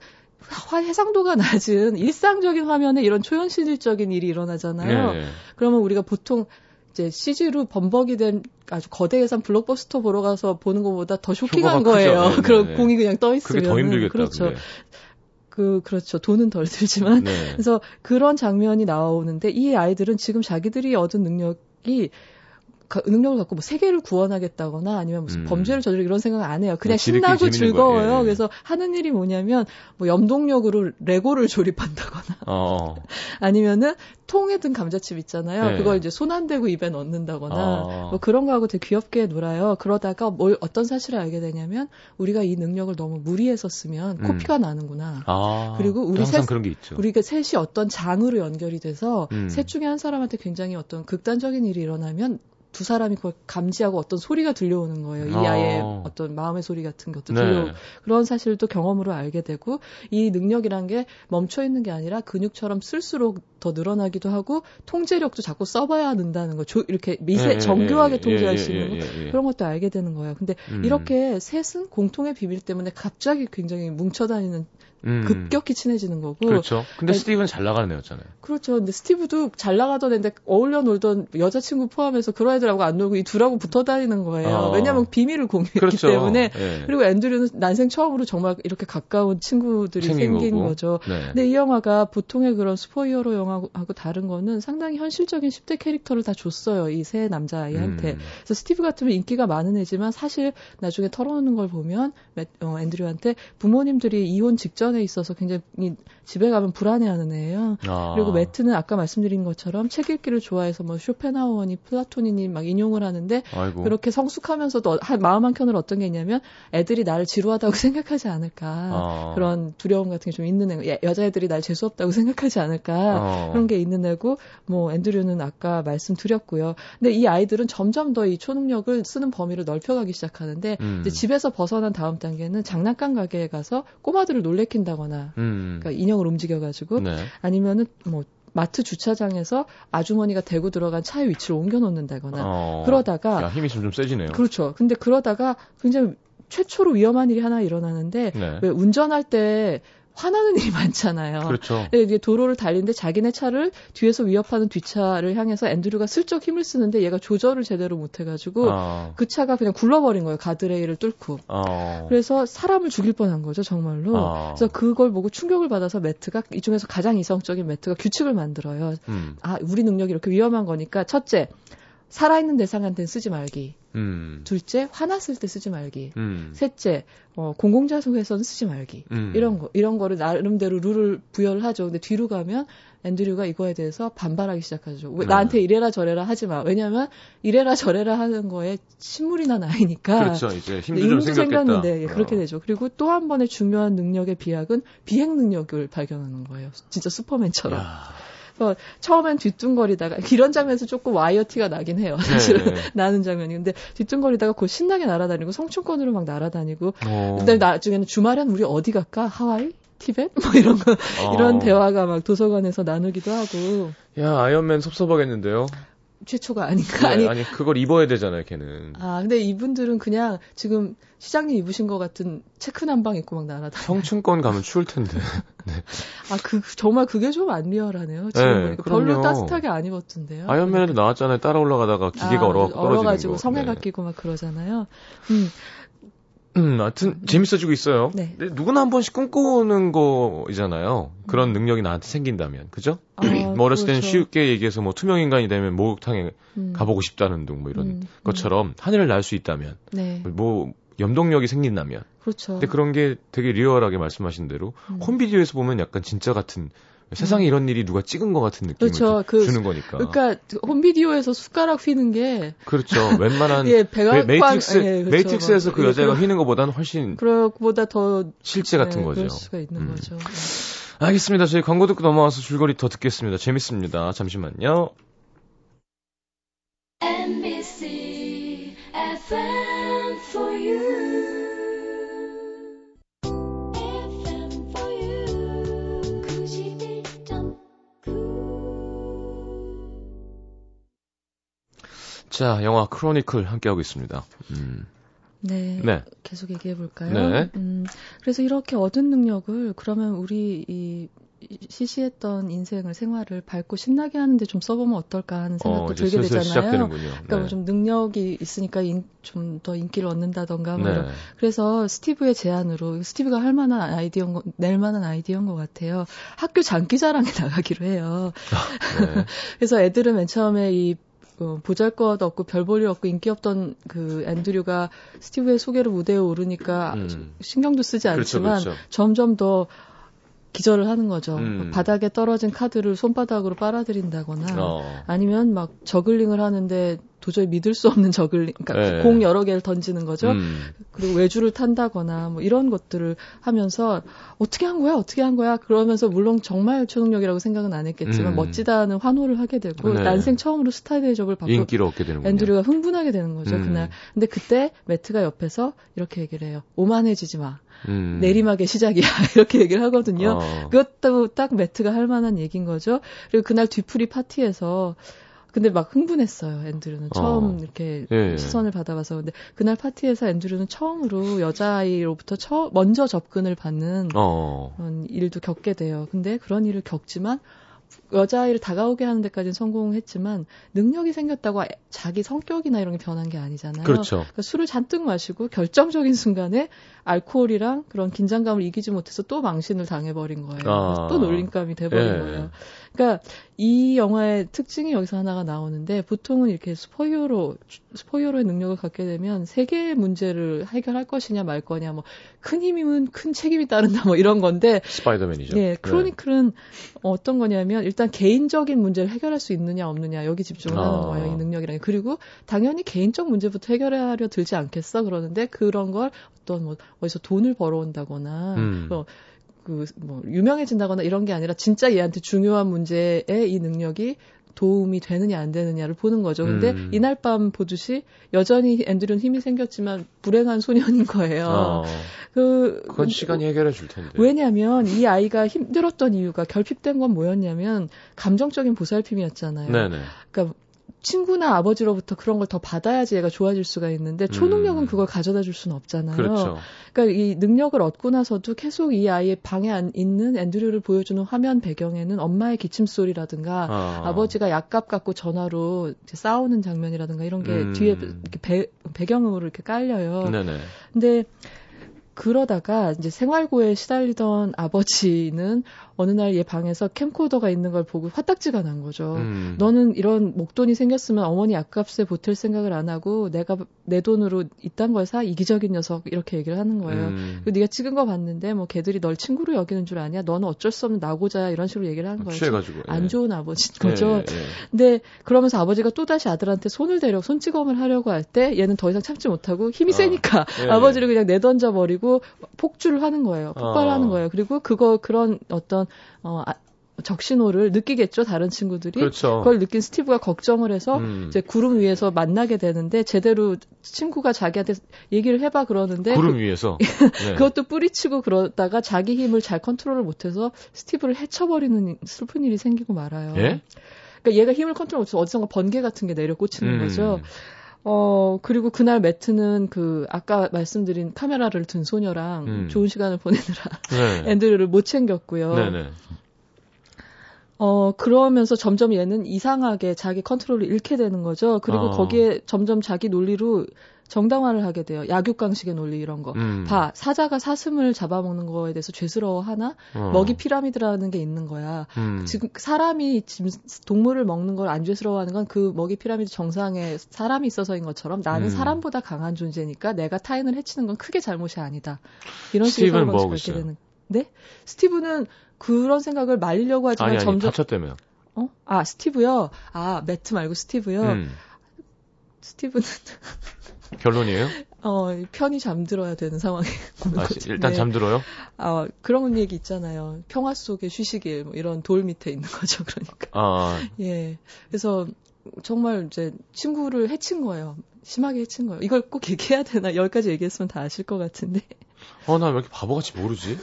해상도가 낮은 일상적인 화면에 이런 초현실적인 일이 일어나잖아요. 네. 그러면 우리가 보통 이제 CG로 범벅이 된 아주 거대 예산 블록버스터 보러 가서 보는 것보다 더 쇼킹한 거예요. 네, 그런 네. 공이 그냥 떠 있으면 그게 더 힘들겠다. 그렇죠. 근데. 그 그렇죠. 돈은 덜 들지만 네. 그래서 그런 장면이 나오는데 이 아이들은 지금 자기들이 얻은 능력이 그 능력을 갖고 뭐 세계를 구원하겠다거나 아니면 무슨 음. 범죄를 저지르 이런 생각 안 해요. 그냥 신나고 즐거워요. 예. 그래서 하는 일이 뭐냐면 뭐 염동력으로 레고를 조립한다거나 어. 아니면은 통에 든 감자칩 있잖아요. 네. 그걸 이제 손 안 대고 입에 넣는다거나 어. 뭐 그런 거 하고 되게 귀엽게 놀아요. 그러다가 뭘 어떤 사실을 알게 되냐면 우리가 이 능력을 너무 무리해서 쓰면 음. 코피가 나는구나. 아. 그리고 우리 셋. 우리가 셋이 어떤 장으로 연결이 돼서 음. 셋 중에 한 사람한테 굉장히 어떤 극단적인 일이 일어나면 두 사람이 그걸 감지하고 어떤 소리가 들려오는 거예요. 이 아. 아이의 어떤 마음의 소리 같은 것도 네. 들려 그런 사실도 경험으로 알게 되고 이 능력이란 게 멈춰 있는 게 아니라 근육처럼 쓸수록 더 늘어나기도 하고 통제력도 자꾸 써봐야 는다는 거. 조, 이렇게 미세 예, 정교하게 예, 통제할 예, 수 있는 거 그런 것도 알게 되는 거예요. 근데 음. 이렇게 셋은 공통의 비밀 때문에 갑자기 굉장히 뭉쳐다니는 음. 급격히 친해지는 거고. 그렇죠. 근데 네. 스티브는 잘 나가는 애였잖아요. 그렇죠. 근데 스티브도 잘 나가던 애인데 어울려 놀던 여자친구 포함해서 그런 애들하고 안 놀고 이 둘하고 붙어 다니는 거예요. 어. 왜냐하면 비밀을 공유했기 그렇죠. 때문에. 네. 그리고 앤드류는 난생 처음으로 정말 이렇게 가까운 친구들이 생긴 거고. 거죠. 네. 근데 이 영화가 보통의 그런 슈퍼히어로 영화하고 다른 거는 상당히 현실적인 10대 캐릭터를 다 줬어요. 이 세 남자아이한테. 음. 그래서 스티브 같으면 인기가 많은 애지만 사실 나중에 털어놓는 걸 보면 어, 앤드류한테 부모님들이 이혼 직전 에 상황에 있어서 굉장히 집에 가면 불안해하는 애예요. 아. 그리고 매트는 아까 말씀드린 것처럼 책 읽기를 좋아해서 뭐 쇼펜하우어니 플라톤이니 막 인용을 하는데 아이고. 그렇게 성숙하면서도 마음 한켠으로 어떤 게 있냐면 애들이 나를 지루하다고 생각하지 않을까 아. 그런 두려움 같은 게 좀 있는 애 여자애들이 날 재수 없다고 생각하지 않을까 아. 그런 게 있는 애고 뭐 앤드류는 아까 말씀드렸고요. 근데 이 아이들은 점점 더 이 초능력을 쓰는 범위를 넓혀가기 시작하는데 음. 집에서 벗어난 다음 단계는 장난감 가게에 가서 꼬마들을 놀래킨 바뀐다거나 음. 그러니까 인형을 움직여가지고 네. 아니면은 뭐 마트 주차장에서 아주머니가 대고 들어간 차의 위치를 옮겨 놓는다거나 어, 그러다가 야, 힘이 좀 세지네요. 그렇죠. 근데 그러다가 굉장히 최초로 위험한 일이 하나 일어나는데 네. 왜 운전할 때 화나는 일이 많잖아요. 그렇죠. 이게 도로를 달리는데 자기네 차를 뒤에서 위협하는 뒷차를 향해서 앤드류가 슬쩍 힘을 쓰는데 얘가 조절을 제대로 못 해가지고 아. 그 차가 그냥 굴러버린 거예요. 가드레일을 뚫고. 아. 그래서 사람을 죽일 뻔한 거죠, 정말로. 아. 그래서 그걸 보고 충격을 받아서 매트가 이 중에서 가장 이성적인 매트가 규칙을 만들어요. 음. 아, 우리 능력이 이렇게 위험한 거니까 첫째, 살아있는 대상한테는 쓰지 말기. 음. 둘째, 화났을 때 쓰지 말기. 음. 셋째, 어, 공공자소에서는 쓰지 말기. 음. 이런 거, 이런 거를 나름대로 룰을 부여를 하죠. 근데 뒤로 가면 앤드류가 이거에 대해서 반발하기 시작하죠. 왜, 네. 나한테 이래라 저래라 하지 마. 왜냐면 이래라 저래라 하는 거에 신물이 난 아이니까. 그렇죠. 이제 힘도 좀 생겼는데 예, 그렇게 어. 되죠. 그리고 또 한 번의 중요한 능력의 비약은 비행 능력을 발견하는 거예요. 진짜 슈퍼맨처럼. 야. 그래서 처음엔 뒤뚱거리다가 이런 장면에서 조금 와이어티가 나긴 해요. 사실은 네, 네. 나는 장면이. 근데 뒤뚱거리다가 곧 신나게 날아다니고 성춘권으로 막 날아다니고. 어. 근데 나중에는 주말엔 우리 어디 갈까? 하와이? 티벳? 뭐 이런 거, 어. 이런 대화가 막 도서관에서 나누기도 하고. 야, 아이언맨 섭섭하겠는데요? 최초가 아닌가? 네, 아니, 아니, 그걸 입어야 되잖아요, 걔는. 아, 근데 이분들은 그냥 지금 시장님 입으신 것 같은 체크 난방 입고 막 날아다녀. 성층권 가면 추울 텐데. 네. 아, 그, 정말 그게 좀 안 리얼하네요. 지금 네, 별로 따뜻하게 안 입었던데요. 아이언맨에도 나왔잖아요. 따라 올라가다가 기계가 아, 얼어, 얼어가지고 성에가 네. 끼고 막 그러잖아요. 음. 음, 하여튼 재밌어지고 있어요. 네. 누구나 한 번씩 꿈꾸는 거잖아요. 그런 능력이 나한테 생긴다면, 그죠? 아, 뭐 어렸을 때는 그렇죠. 쉽게 얘기해서 뭐 투명 인간이 되면 목욕탕에 음. 가보고 싶다는 등뭐 이런 음, 것처럼 하늘을 날 수 있다면, 네. 뭐 염동력이 생긴다면. 그렇죠. 근데 그런 게 되게 리얼하게 말씀하신 대로 음. 홈비디오에서 보면 약간 진짜 같은 세상에 음. 이런 일이 누가 찍은 것 같은 느낌을 그렇죠. 그, 주는 거니까. 그러니까 홈비디오에서 숟가락 휘는 게 그렇죠. 웬만한 예, 배관, 매트릭스 예, 그렇죠. 매트릭스에서 그 예, 여자가 그, 휘는 것보다는 훨씬 그보다 더 실제 같은 예, 거죠. 그럴 수가 있는 음. 거죠. 알겠습니다. 저희 광고 듣고 넘어와서 줄거리 더 듣겠습니다. 재밌습니다. 잠시만요. 자, 영화 크로니클 함께하고 있습니다. 음. 네, 네. 계속 얘기해 볼까요? 네. 음, 그래서 이렇게 얻은 능력을 그러면 우리 이 시시했던 인생을 생활을 밝고 신나게 하는데 좀 써보면 어떨까 하는 생각도 어, 들게 되잖아요. 시작되는군요. 그러니까 네. 좀 능력이 있으니까 좀 더 인기를 얻는다던가 뭐 네. 그래서 스티브의 제안으로 스티브가 할 만한 아이디어 낼 만한 아이디어인 것 같아요. 학교 장기자랑에 나가기로 해요. 아, 네. 그래서 애들은 맨 처음에 이 어, 보잘것 없고 별볼일 없고 인기 없던 그 앤드류가 스티브의 소개로 무대에 오르니까 음. 신경도 쓰지 그렇죠, 않지만 그렇죠, 그렇죠. 점점 더 기절을 하는 거죠. 음. 바닥에 떨어진 카드를 손바닥으로 빨아들인다거나 어. 아니면 막 저글링을 하는데 도저히 믿을 수 없는 적을 그러니까 네. 공 여러 개를 던지는 거죠. 음. 그리고 외주를 탄다거나 뭐 이런 것들을 하면서 어떻게 한 거야? 어떻게 한 거야? 그러면서 물론 정말 초능력이라고 생각은 안 했겠지만 음. 멋지다는 환호를 하게 되고 네. 난생 처음으로 스타 대접을 받고 인기를 얻게 되는 앤드류가 흥분하게 되는 거죠. 음. 그날. 근데 그때 매트가 옆에서 이렇게 얘기를 해요. 오만해지지 마. 음. 내리막의 시작이야. 이렇게 얘기를 하거든요. 어. 그것도 딱 매트가 할 만한 얘기인 거죠. 그리고 그날 뒤풀이 파티에서 근데 막 흥분했어요. 앤드류는 처음 어. 이렇게 예. 시선을 받아봐서 근데 그날 파티에서 앤드류는 처음으로 여자아이로부터 처, 먼저 접근을 받는 어. 그런 일도 겪게 돼요. 근데 그런 일을 겪지만 여자아이를 다가오게 하는 데까지는 성공했지만 능력이 생겼다고 자기 성격이나 이런 게 변한 게 아니잖아요. 그렇죠. 그러니까 술을 잔뜩 마시고 결정적인 순간에 알코올이랑 그런 긴장감을 이기지 못해서 또 망신을 당해버린 거예요. 아. 또 놀림감이 돼버린 예. 거예요. 그러니까 이 영화의 특징이 여기서 하나가 나오는데 보통은 이렇게 스포이어로 스포이어로의 능력을 갖게 되면 세계의 문제를 해결할 것이냐 말 거냐 뭐 큰 힘이면 큰 책임이 따른다 뭐 이런 건데 스파이더맨이죠. 예, 크로니클은 네. 어떤 거냐면 일단 개인적인 문제를 해결할 수 있느냐 없느냐 여기 집중을 하는 아. 거예요. 이 능력이랑 그리고 당연히 개인적 문제부터 해결하려 들지 않겠어 그러는데 그런 걸 어떤 뭐 어디서 돈을 벌어온다거나 음. 뭐 그뭐 유명해진다거나 이런 게 아니라 진짜 얘한테 중요한 문제에 이 능력이 도움이 되느냐 안 되느냐를 보는 거죠. 근데 음. 이날 밤 보듯이 여전히 앤드류는 힘이 생겼지만 불행한 소년인 거예요. 어. 그 그건 시간이 해결해 줄 텐데. 왜냐하면 이 아이가 힘들었던 이유가 결핍된 건 뭐였냐면 감정적인 보살핌이었잖아요. 네네. 그러니까 친구나 아버지로부터 그런 걸 더 받아야지 얘가 좋아질 수가 있는데 초능력은 음. 그걸 가져다 줄 수는 없잖아요. 그렇죠. 그러니까 이 능력을 얻고 나서도 계속 이 아이의 방에 안 있는 앤드류를 보여주는 화면 배경에는 엄마의 기침 소리라든가 아. 버지가 약값 갖고 전화로 싸우는 장면이라든가 이런 게 음. 뒤에 배, 배경으로 이렇게 깔려요. 네네. 근데 그러다가 이제 생활고에 시달리던 아버지는 어느 날 얘 방에서 캠코더가 있는 걸 보고 화딱지가 난 거죠. 음. 너는 이런 목돈이 생겼으면 어머니 약값에 보탤 생각을 안 하고 내가 내 돈으로 이딴 걸 사 이기적인 녀석 이렇게 얘기를 하는 거예요. 음. 그리고 네가 찍은 거 봤는데 뭐 걔들이 널 친구로 여기는 줄 아냐? 너는 어쩔 수 없는 나고자야 이런 식으로 얘기를 하는 거예요. 취해가지고, 안 예. 좋은 아버지인 거죠. 예, 예. 근데 그러면서 아버지가 또 다시 아들한테 손을 대려 손찌검을 하려고 할 때 얘는 더 이상 참지 못하고 힘이 아, 세니까 예, 아버지를 그냥 내던져 버리고 폭주를 하는 거예요. 폭발하는 아. 거예요. 그리고 그거 그런 어떤 어, 아, 적신호를 느끼겠죠 다른 친구들이 그렇죠. 그걸 느낀 스티브가 걱정을 해서 음. 이제 구름 위에서 만나게 되는데 제대로 친구가 자기한테 얘기를 해봐 그러는데 구름 그, 위에서 네. 그것도 뿌리치고 그러다가 자기 힘을 잘 컨트롤을 못해서 스티브를 해쳐버리는 슬픈 일이 생기고 말아요. 예? 그러니까 얘가 힘을 컨트롤 못해서 어디선가 번개 같은 게 내려 꽂히는 음. 거죠. 어, 그리고 그날 매트는 그, 아까 말씀드린 카메라를 든 소녀랑 음. 좋은 시간을 보내느라 네. 앤드류를 못 챙겼고요. 네네. 어, 그러면서 점점 얘는 이상하게 자기 컨트롤을 잃게 되는 거죠. 그리고 어. 거기에 점점 자기 논리로 정당화를 하게 돼요. 약육강식의 논리 이런 거. 음. 봐, 사자가 사슴을 잡아먹는 거에 대해서 죄스러워 하나? 어. 먹이 피라미드라는 게 있는 거야. 음. 지금 사람이 지금 동물을 먹는 걸 안 죄스러워하는 건 그 먹이 피라미드 정상에 사람이 있어서인 것처럼 나는 음. 사람보다 강한 존재니까 내가 타인을 해치는 건 크게 잘못이 아니다. 이런 식으로 뭐 갖게 되는. 네? 스티브는 그런 생각을 말리려고 하지만 아니, 아니, 점점 다쳤다며. 어? 아 스티브요. 아 매트 말고 스티브요. 음. 스티브는 결론이에요? 어, 편히 잠들어야 되는 상황에 아, 일단 네. 잠들어요? 어, 그런 얘기 있잖아요. 평화 속의 휴식일, 뭐 이런 돌 밑에 있는 거죠, 그러니까. 아. 예. 그래서 정말 이제 친구를 해친 거예요. 심하게 해친 거예요. 이걸 꼭 얘기해야 되나? 여기까지 얘기했으면 다 아실 것 같은데. 어, 나 왜 이렇게 바보같이 모르지?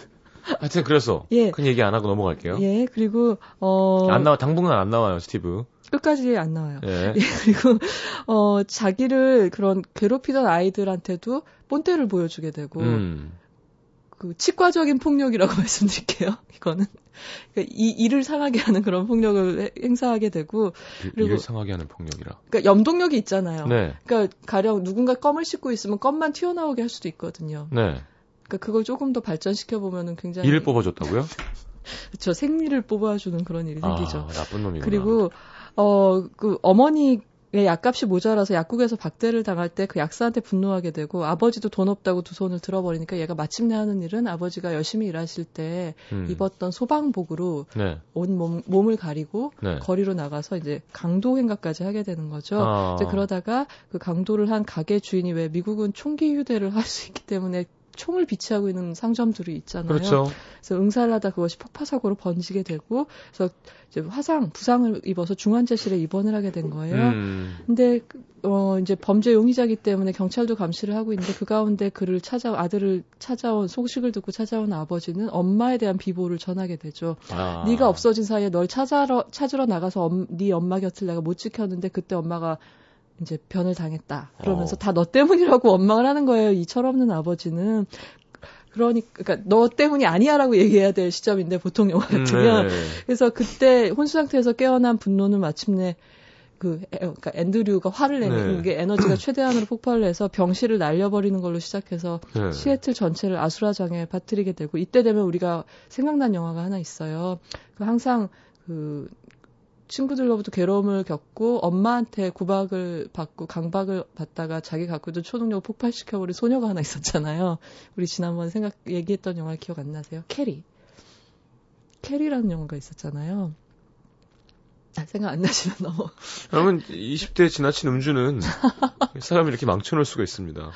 하여튼 그래서 예. 큰 얘기 안 하고 넘어갈게요. 예, 그리고 어 안 나와 당분간 안 나와요, 스티브. 끝까지 안 나와요. 예. 예. 그리고 어 자기를 그런 괴롭히던 아이들한테도 본때를 보여주게 되고 음. 그 치과적인 폭력이라고 말씀드릴게요. 이거는 그러니까 이 일을 상하게 하는 그런 폭력을 행사하게 되고 그리고 일을 상하게 하는 폭력이라. 그러니까 염동력이 있잖아요. 네. 그러니까 가령 누군가 껌을 씹고 있으면 껌만 튀어나오게 할 수도 있거든요. 네. 그러니까 그걸 조금 더 발전시켜 보면은 굉장히 일을 뽑아줬다고요? 저 생리를 뽑아주는 그런 일이 아, 생기죠. 나쁜 놈이구나. 그리고 어 그 어머니 약값이 모자라서 약국에서 박대를 당할 때 그 약사한테 분노하게 되고 아버지도 돈 없다고 두 손을 들어버리니까 얘가 마침내 하는 일은 아버지가 열심히 일하실 때 음. 입었던 소방복으로 네. 온 몸, 몸을 가리고 네. 거리로 나가서 이제 강도 행각까지 하게 되는 거죠. 아. 이제 그러다가 그 강도를 한 가게 주인이 왜 미국은 총기 휴대를 할 수 있기 때문에 총을 비치하고 있는 상점들이 있잖아요. 그렇죠. 그래서 응사를 하다 그것이 폭파 사고로 번지게 되고 그래서 이제 화상 부상을 입어서 중환자실에 입원을 하게 된 거예요. 음. 근데 어 이제 범죄 용의자기 때문에 경찰도 감시를 하고 있는데 그 가운데 그를 찾아 아들을 찾아온 소식을 듣고 찾아온 아버지는 엄마에 대한 비보를 전하게 되죠. 아. 네가 없어진 사이에 널 찾아러 찾으러 나가서 엄, 네 엄마 곁을 내가 못 지켰는데 그때 엄마가 이제 변을 당했다. 그러면서 어. 다너 때문이라고 원망을 하는 거예요. 이 철없는 아버지는. 그러니까, 그러니까 너 때문이 아니야라고 얘기해야 될 시점인데 보통 영화 음, 같으면 음, 네. 그래서 그때 혼수 상태에서 깨어난 분노는 마침내 그 그러니까 앤드류가 화를 내는 네. 게 에너지가 최대한으로 폭발을 해서 병실을 날려버리는 걸로 시작해서 네. 시애틀 전체를 아수라장에 빠뜨리게 되고 이때 되면 우리가 생각난 영화가 하나 있어요. 그 항상 그 친구들로부터 괴로움을 겪고 엄마한테 구박을 받고 강박을 받다가 자기 갖고 있던 초능력을 폭발시켜버린 소녀가 하나 있었잖아요. 우리 지난번 생각 얘기했던 영화 기억 안 나세요? 캐리. 캐리라는 영화가 있었잖아요. 아, 생각 안 나시면 너무. 그러면 20대 지나친 음주는 사람을 이렇게 망쳐놓을 수가 있습니다.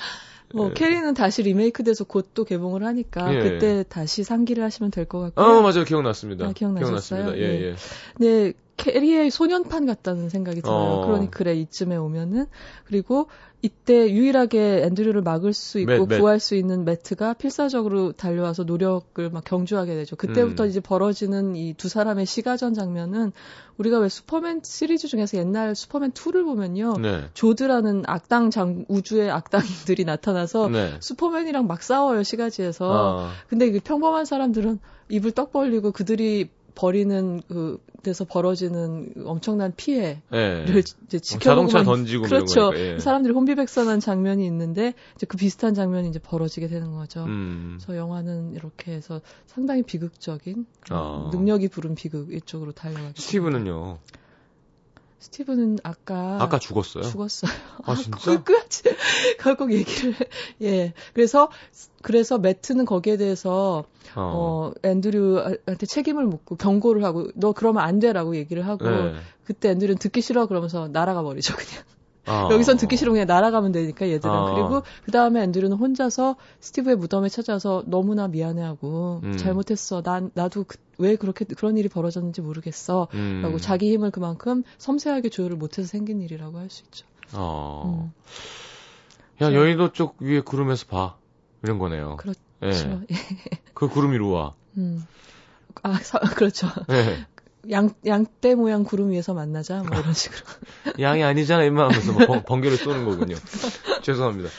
뭐 예. 캐리는 다시 리메이크돼서 곧 또 개봉을 하니까 예. 그때 다시 상기를 하시면 될 것 같고요. 어 맞아요 기억났습니다. 아, 기억나셨어요? 기억났습니다. 예, 예. 네. 캐리의 소년판 같다는 생각이 들어요. 어. 그러니 그래 이쯤에 오면은 그리고 이때 유일하게 앤드류를 막을 수 있고 맷, 맷. 구할 수 있는 매트가 필사적으로 달려와서 노력을 막 경주하게 되죠. 그때부터 음. 이제 벌어지는 이 두 사람의 시가전 장면은 우리가 왜 슈퍼맨 시리즈 중에서 옛날 슈퍼맨 2를 보면요. 네. 조드라는 악당 장 우주의 악당들이 나타나서 네. 슈퍼맨이랑 막 싸워요 시가지에서. 어. 근데 그 평범한 사람들은 입을 떡 벌리고 그들이 버리는 그 데서 벌어지는 엄청난 피해를 네. 이제 지켜보고 자동차 던지고 그렇죠. 예. 사람들이 혼비백산한 장면이 있는데 이제 그 비슷한 장면이 이제 벌어지게 되는 거죠. 음. 그래서 영화는 이렇게 해서 상당히 비극적인 어. 능력이 부른 비극 이쪽으로 달려가죠. 스티브는요. 스티브는 아까 아까 죽었어요. 죽었어요. 아, 진짜? 끝까지 결국 얘기를 예. 그래서 그래서 매트는 거기에 대해서 어, 어 앤드류한테 책임을 묻고 경고를 하고 너 그러면 안 돼라고 얘기를 하고 네. 그때 앤드류는 듣기 싫어 그러면서 날아가 버리죠 그냥. 아. 여기선 듣기 싫으면 그냥 날아가면 되니까 얘들은 아. 그리고 그 다음에 앤드류는 혼자서 스티브의 무덤에 찾아서 너무나 미안해하고 음. 잘못했어 난 나도 그, 왜 그렇게 그런 일이 벌어졌는지 모르겠어라고 음. 자기 힘을 그만큼 섬세하게 조율을 못해서 생긴 일이라고 할 수 있죠. 어. 음. 야 여의도 쪽 위에 구름에서 봐 이런 거네요. 그렇죠. 예. 그 구름 위로 와. 음. 아, 사, 그렇죠. 네. 양, 양떼 모양 구름 위에서 만나자, 뭐 이런 식으로. 양이 아니잖아, 임마 하면서 뭐 번, 번개를 쏘는 거군요. 죄송합니다.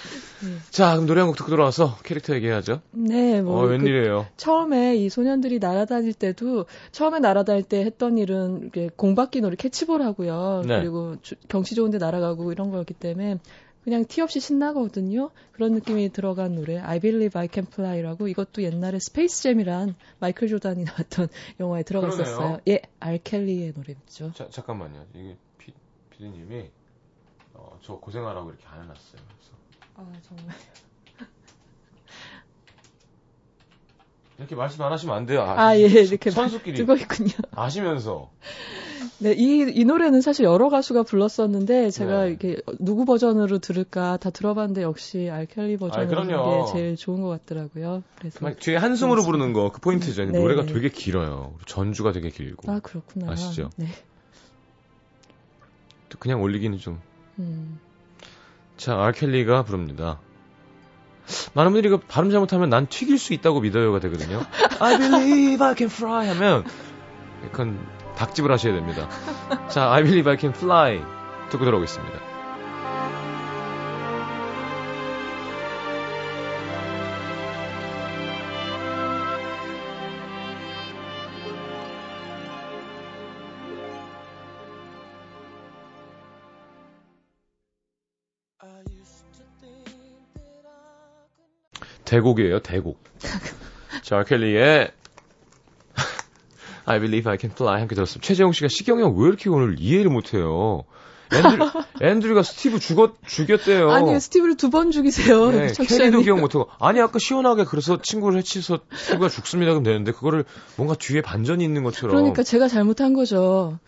네. 자, 그럼 노래 한 곡 듣고 들어와서 캐릭터 얘기하죠. 네, 뭐. 어, 웬일이에요? 그, 처음에 이 소년들이 날아다닐 때도, 처음에 날아다닐 때 했던 일은 공바퀴 놀이 캐치볼 하고요. 네. 그리고 주, 경치 좋은 데 날아가고 이런 거였기 때문에 그냥 티 없이 신나거든요. 그런 느낌이 들어간 노래 I Believe I Can Fly라고 이것도 옛날에 스페이스잼이란 마이클 조단이 나왔던 영화에 들어갔었어요. 그러네요. 예, 알켈리의 노래죠. 자, 잠깐만요. 이게 피, 피디님이 어, 저 고생하라고 이렇게 안 해놨어요. 그래서. 아 정말. 이렇게 말씀 안 하시면 안 돼요. 아, 아 예, 이렇게 선수끼리 뜨고 있군요. 아시면서. 네, 이, 이 노래는 사실 여러 가수가 불렀었는데, 제가 네. 이렇게 누구 버전으로 들을까 다 들어봤는데, 역시 알켈리 버전으로 아, 게 제일 좋은 것 같더라고요. 그래서. 뒤에 한숨으로 부르는 거, 그 포인트죠. 네. 노래가 되게 길어요. 전주가 되게 길고. 아, 그렇구나. 아시죠? 네. 그냥 올리기는 좀. 음. 자, 알켈리가 부릅니다. 많은 분들이 이거 발음 잘못하면 난 튀길 수 있다고 믿어요가 되거든요. I believe I can fly 하면 약간 닭집을 하셔야 됩니다. 자, I believe I can fly 듣고 들어오겠습니다. 대곡이에요, 대곡. 자, 켈리의 I believe I can fly 함께 들었습니다. 최재용 씨가 시경이 형 왜 이렇게 오늘 이해를 못해요? 앤드류, 앤드류가 스티브 죽었, 죽였대요. 아니, 스티브를 두 번 죽이세요. 네, 캐리도 기억 못하고. 아니, 아까 시원하게 그래서 친구를 해쳐서 스티브가 죽습니다. 그럼 되는데, 그거를 뭔가 뒤에 반전이 있는 것처럼. 그러니까 제가 잘못한 거죠.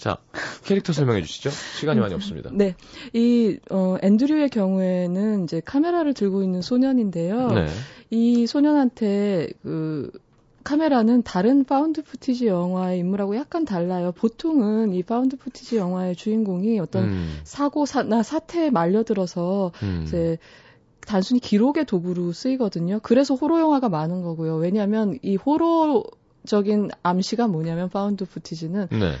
자, 캐릭터 설명해 주시죠. 시간이 많이 없습니다. 네. 이, 어, 앤드류의 경우에는 이제 카메라를 들고 있는 소년인데요. 네. 이 소년한테 그, 카메라는 다른 found footage 영화의 인물하고 약간 달라요. 보통은 이 found footage 영화의 주인공이 어떤 음. 사고나 사태에 말려들어서 음. 이제 단순히 기록의 도구로 쓰이거든요. 그래서 호러 영화가 많은 거고요. 왜냐하면 이 호러 적인 암시가 뭐냐면 found footage는 네.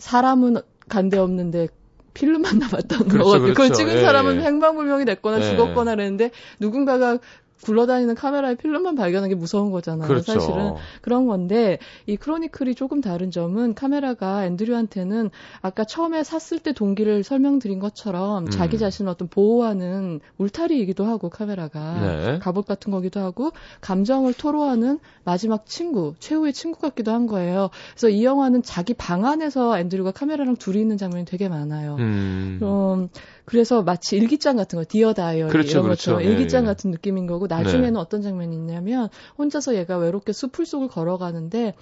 사람은 간데 없는데 필름만 남았던 그렇죠, 거거든요. 그렇죠. 그걸 찍은 예, 사람은 예. 행방불명이 됐거나 예. 죽었거나 그랬는데 누군가가 굴러다니는 카메라의 필름만 발견한 게 무서운 거잖아요. 그렇죠. 사실은 그런 건데 이 크로니클이 조금 다른 점은 카메라가 앤드류한테는 아까 처음에 샀을 때 동기를 설명드린 것처럼 음. 자기 자신을 어떤 보호하는 울타리이기도 하고 카메라가 네. 갑옷 같은 거기도 하고 감정을 토로하는 마지막 친구, 최후의 친구 같기도 한 거예요. 그래서 이 영화는 자기 방 안에서 앤드류가 카메라랑 둘이 있는 장면이 되게 많아요. 음. 음 그래서 마치 일기장 같은 거, 디어 다이어리 그렇죠, 이런 그렇죠. 것처럼 일기장 예, 예. 같은 느낌인 거고 나중에는 네. 어떤 장면이 있냐면 혼자서 얘가 외롭게 숲을 속을 걸어가는데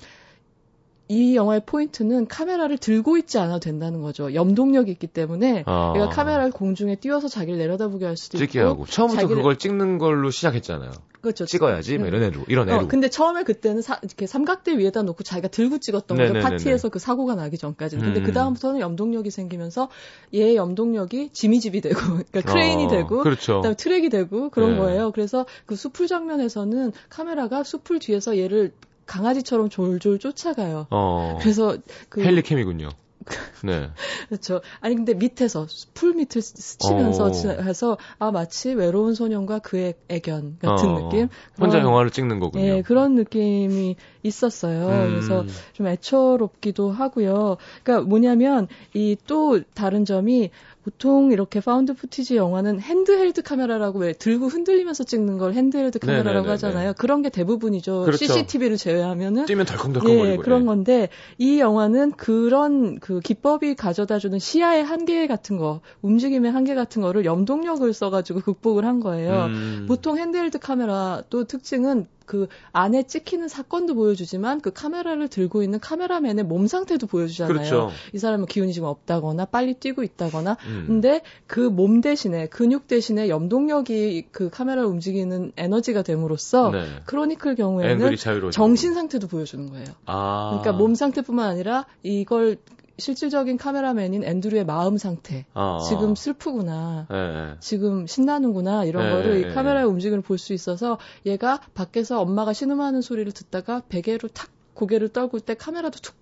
이 영화의 포인트는 카메라를 들고 있지 않아도 된다는 거죠. 염동력이 있기 때문에 아. 얘가 카메라를 공중에 띄워서 자기를 내려다보게 할 수도 찍게 있고 하고 처음부터 자기를... 그걸 찍는 걸로 시작했잖아요. 그렇죠. 찍어야지 뭐 네. 이런 애로 이런 애로. 어, 근데 처음에 그때는 사, 이렇게 삼각대 위에다 놓고 자기가 들고 찍었던 거죠. 파티에서 그 사고가 나기 전까지는. 근데 음. 그 다음부터는 염동력이 생기면서 얘의 염동력이 지미집이 되고 그러니까 크레인이 어, 되고 그렇죠. 그다음에 트랙이 되고 그런 네. 거예요. 그래서 그 숲을 장면에서는 카메라가 숲을 뒤에서 얘를 강아지처럼 졸졸 쫓아가요. 어. 그래서 그 헬리캠이군요. 네. 그렇죠. 아니 근데 밑에서 풀 밑을 스치면서 어. 해서 아 마치 외로운 소년과 그의 애견 같은 어. 느낌. 혼자 그런, 영화를 찍는 거군요. 예, 그런 느낌이 있었어요. 음. 그래서 좀 애처롭기도 하고요. 그러니까 뭐냐면 이 또 다른 점이 보통 이렇게 found footage 영화는 handheld 카메라라고 왜 들고 흔들리면서 찍는 걸 handheld 카메라라고 네네네네. 하잖아요. 그런 게 대부분이죠. 그렇죠. CCTV를 제외하면은 뛰면 덜컹덜컹거리고 예, 그런 예. 건데 이 영화는 그런 그 기법이 가져다주는 시야의 한계 같은 거, 움직임의 한계 같은 거를 염동력을 써가지고 극복을 한 거예요. 음. 보통 handheld 카메라 또 특징은 그 안에 찍히는 사건도 보여주지만 그 카메라를 들고 있는 카메라맨의 몸 상태도 보여주잖아요. 그렇죠. 이 사람은 기운이 좀 없다거나 빨리 뛰고 있다거나. 음. 근데 그 몸 대신에 근육 대신에 염동력이 그 카메라를 움직이는 에너지가 됨으로써 네. 크로니클 경우에는 정신 상태도 보여주는 거예요. 아. 그러니까 몸 상태뿐만 아니라 이걸 실질적인 카메라맨인 앤드류의 마음 상태. 아, 지금 슬프구나. 네. 지금 신나는구나. 이런 네, 거를 이 예, 카메라의 움직임을 볼 수 있어서 얘가 밖에서 엄마가 신음하는 소리를 듣다가 베개로 탁 고개를 떨굴 때 카메라도 툭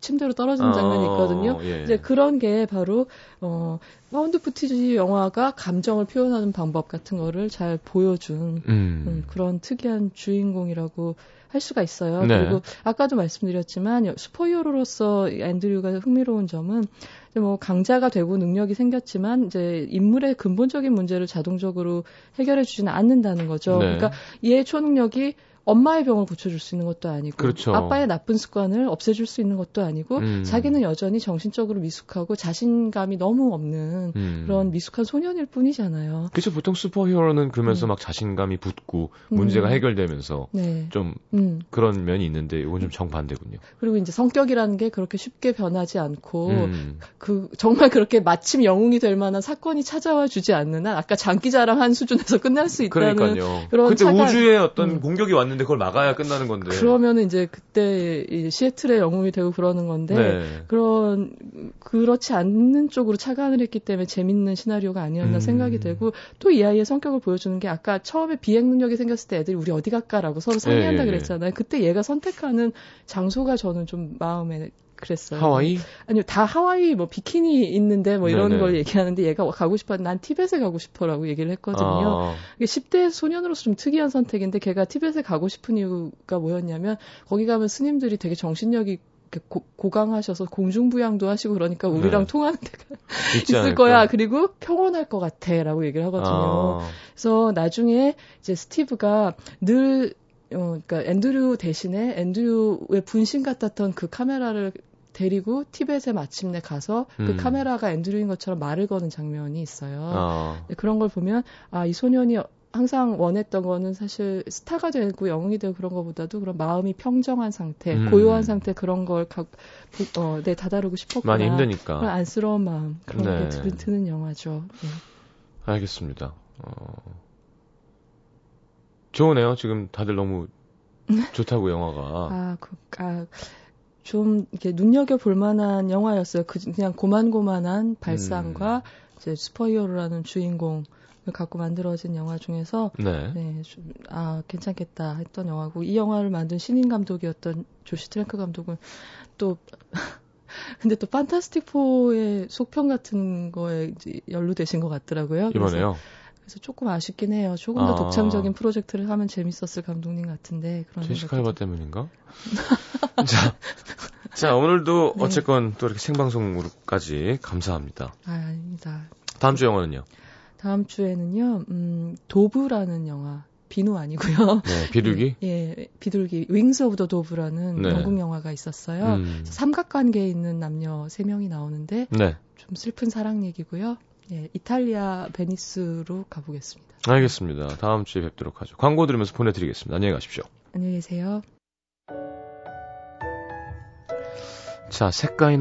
침대로 떨어지는 장면이 어, 있거든요. 어, 예. 이제 그런 게 바로 어 found footage 영화가 감정을 표현하는 방법 같은 거를 잘 보여준 음. 음, 그런 특이한 주인공이라고 할 수가 있어요. 네. 그리고 아까도 말씀드렸지만 슈퍼히어로로서 앤드류가 흥미로운 점은 뭐 강자가 되고 능력이 생겼지만 이제 인물의 근본적인 문제를 자동적으로 해결해 주지는 않는다는 거죠. 네. 그러니까 얘의 초능력이 엄마의 병을 고쳐줄 수 있는 것도 아니고 그렇죠. 아빠의 나쁜 습관을 없애줄 수 있는 것도 아니고 음. 자기는 여전히 정신적으로 미숙하고 자신감이 너무 없는 음. 그런 미숙한 소년일 뿐이잖아요. 그렇죠. 보통 슈퍼히어로는 그러면서 음. 막 자신감이 붙고 문제가 음. 해결되면서 네. 좀 음. 그런 면이 있는데 이건 좀 정반대군요. 그리고 이제 성격이라는 게 그렇게 쉽게 변하지 않고 음. 그 정말 그렇게 마침 영웅이 될 만한 사건이 찾아와 주지 않는 한 아까 장기자랑 한 수준에서 끝날 수 있다는 그러니까요. 그런 그때 차가, 우주에 어떤 공격이 왔는데 그걸 막아야 끝나는 건데. 그러면은 이제 그때 이 시애틀의 영웅이 되고 그러는 건데 네. 그런 그렇지 않는 쪽으로 착안을 했기 때문에 재밌는 시나리오가 아니었나 음. 생각이 되고 또 이 아이의 성격을 보여주는 게 아까 처음에 비행 능력이 생겼을 때 애들이 우리 어디 갈까라고 서로 상의한다 네. 그랬잖아요. 그때 얘가 선택하는 장소가 저는 좀 마음에 그랬어요. 하와이? 아니요, 다 하와이 뭐 비키니 있는데 뭐 이런 네네. 걸 얘기하는데 얘가 가고 싶어, 난 티벳에 가고 싶어라고 얘기를 했거든요. 아. 이게 10대 소년으로서 좀 특이한 선택인데 걔가 티벳에 가고 싶은 이유가 뭐였냐면 거기 가면 스님들이 되게 정신력이 고, 고강하셔서 공중부양도 하시고 그러니까 우리랑 네. 통하는 데가 있을 않을까? 거야. 그리고 평온할 것 같아 라고 얘기를 하거든요. 아. 그래서 나중에 이제 스티브가 늘 어, 그러니까 앤드류 대신에 앤드류의 분신 같았던 그 카메라를 데리고 티벳에 마침내 가서 그 음. 카메라가 앤드류인 것처럼 말을 거는 장면이 있어요. 어. 그런 걸 보면 아 이 소년이 항상 원했던 거는 사실 스타가 되고 영웅이 되고 그런 것보다도 그런 마음이 평정한 상태, 음. 고요한 상태 그런 걸 가, 어, 네, 다다르고 싶었구나. 많이 힘드니까. 그런 안쓰러운 마음 그런 네. 게 드는 영화죠. 네. 알겠습니다. 어... 좋으네요. 지금 다들 너무 좋다고 영화가. 아, 그, 아, 좀 이렇게 눈여겨 볼 만한 영화였어요. 그, 그냥 고만고만한 발상과 음. 이제 슈퍼히어로라는 주인공 갖고 만들어진 영화 중에서 네, 네 좀, 아 괜찮겠다 했던 영화고 이 영화를 만든 신인 감독이었던 조시 트랭크 감독은 또 근데 또 판타스틱 포의 속편 같은 거에 이제 연루되신 것 같더라고요. 이번에요. 그래서, 조금 아쉽긴 해요. 조금 더 아. 독창적인 프로젝트를 하면 재밌었을 감독님 같은데 그런 제시카 알바 때문인가? 자, 자 오늘도 네. 어쨌건 또 이렇게 생방송으로까지 감사합니다. 아, 아닙니다. 다음 주 영화는요? 다음 주에는요, 음, Dove라는 영화. 비누 아니고요. 네, 비둘기? 예, 비둘기. Wings of the Dove라는 네. 영국 영화가 있었어요. 음. 삼각관계에 있는 남녀 3명이 나오는데 네. 좀 슬픈 사랑 얘기고요. 예, 이탈리아 베니스로 가보겠습니다. 알겠습니다. 다음 주에 뵙도록 하죠. 광고 들으면서 보내드리겠습니다. 안녕히 가십시오. 안녕히 계세요. 자,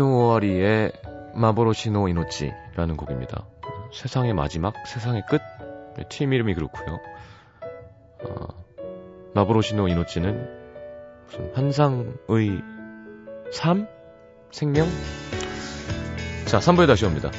오아리의 마보로시노 이노치라는 곡입니다. 세상의 마지막, 세상의 끝. 네, 팀 이름이 그렇고요. 어, 마보로시노 이노치는 무슨 환상의 삶? 생명? 자, 3부에 다시 옵니다.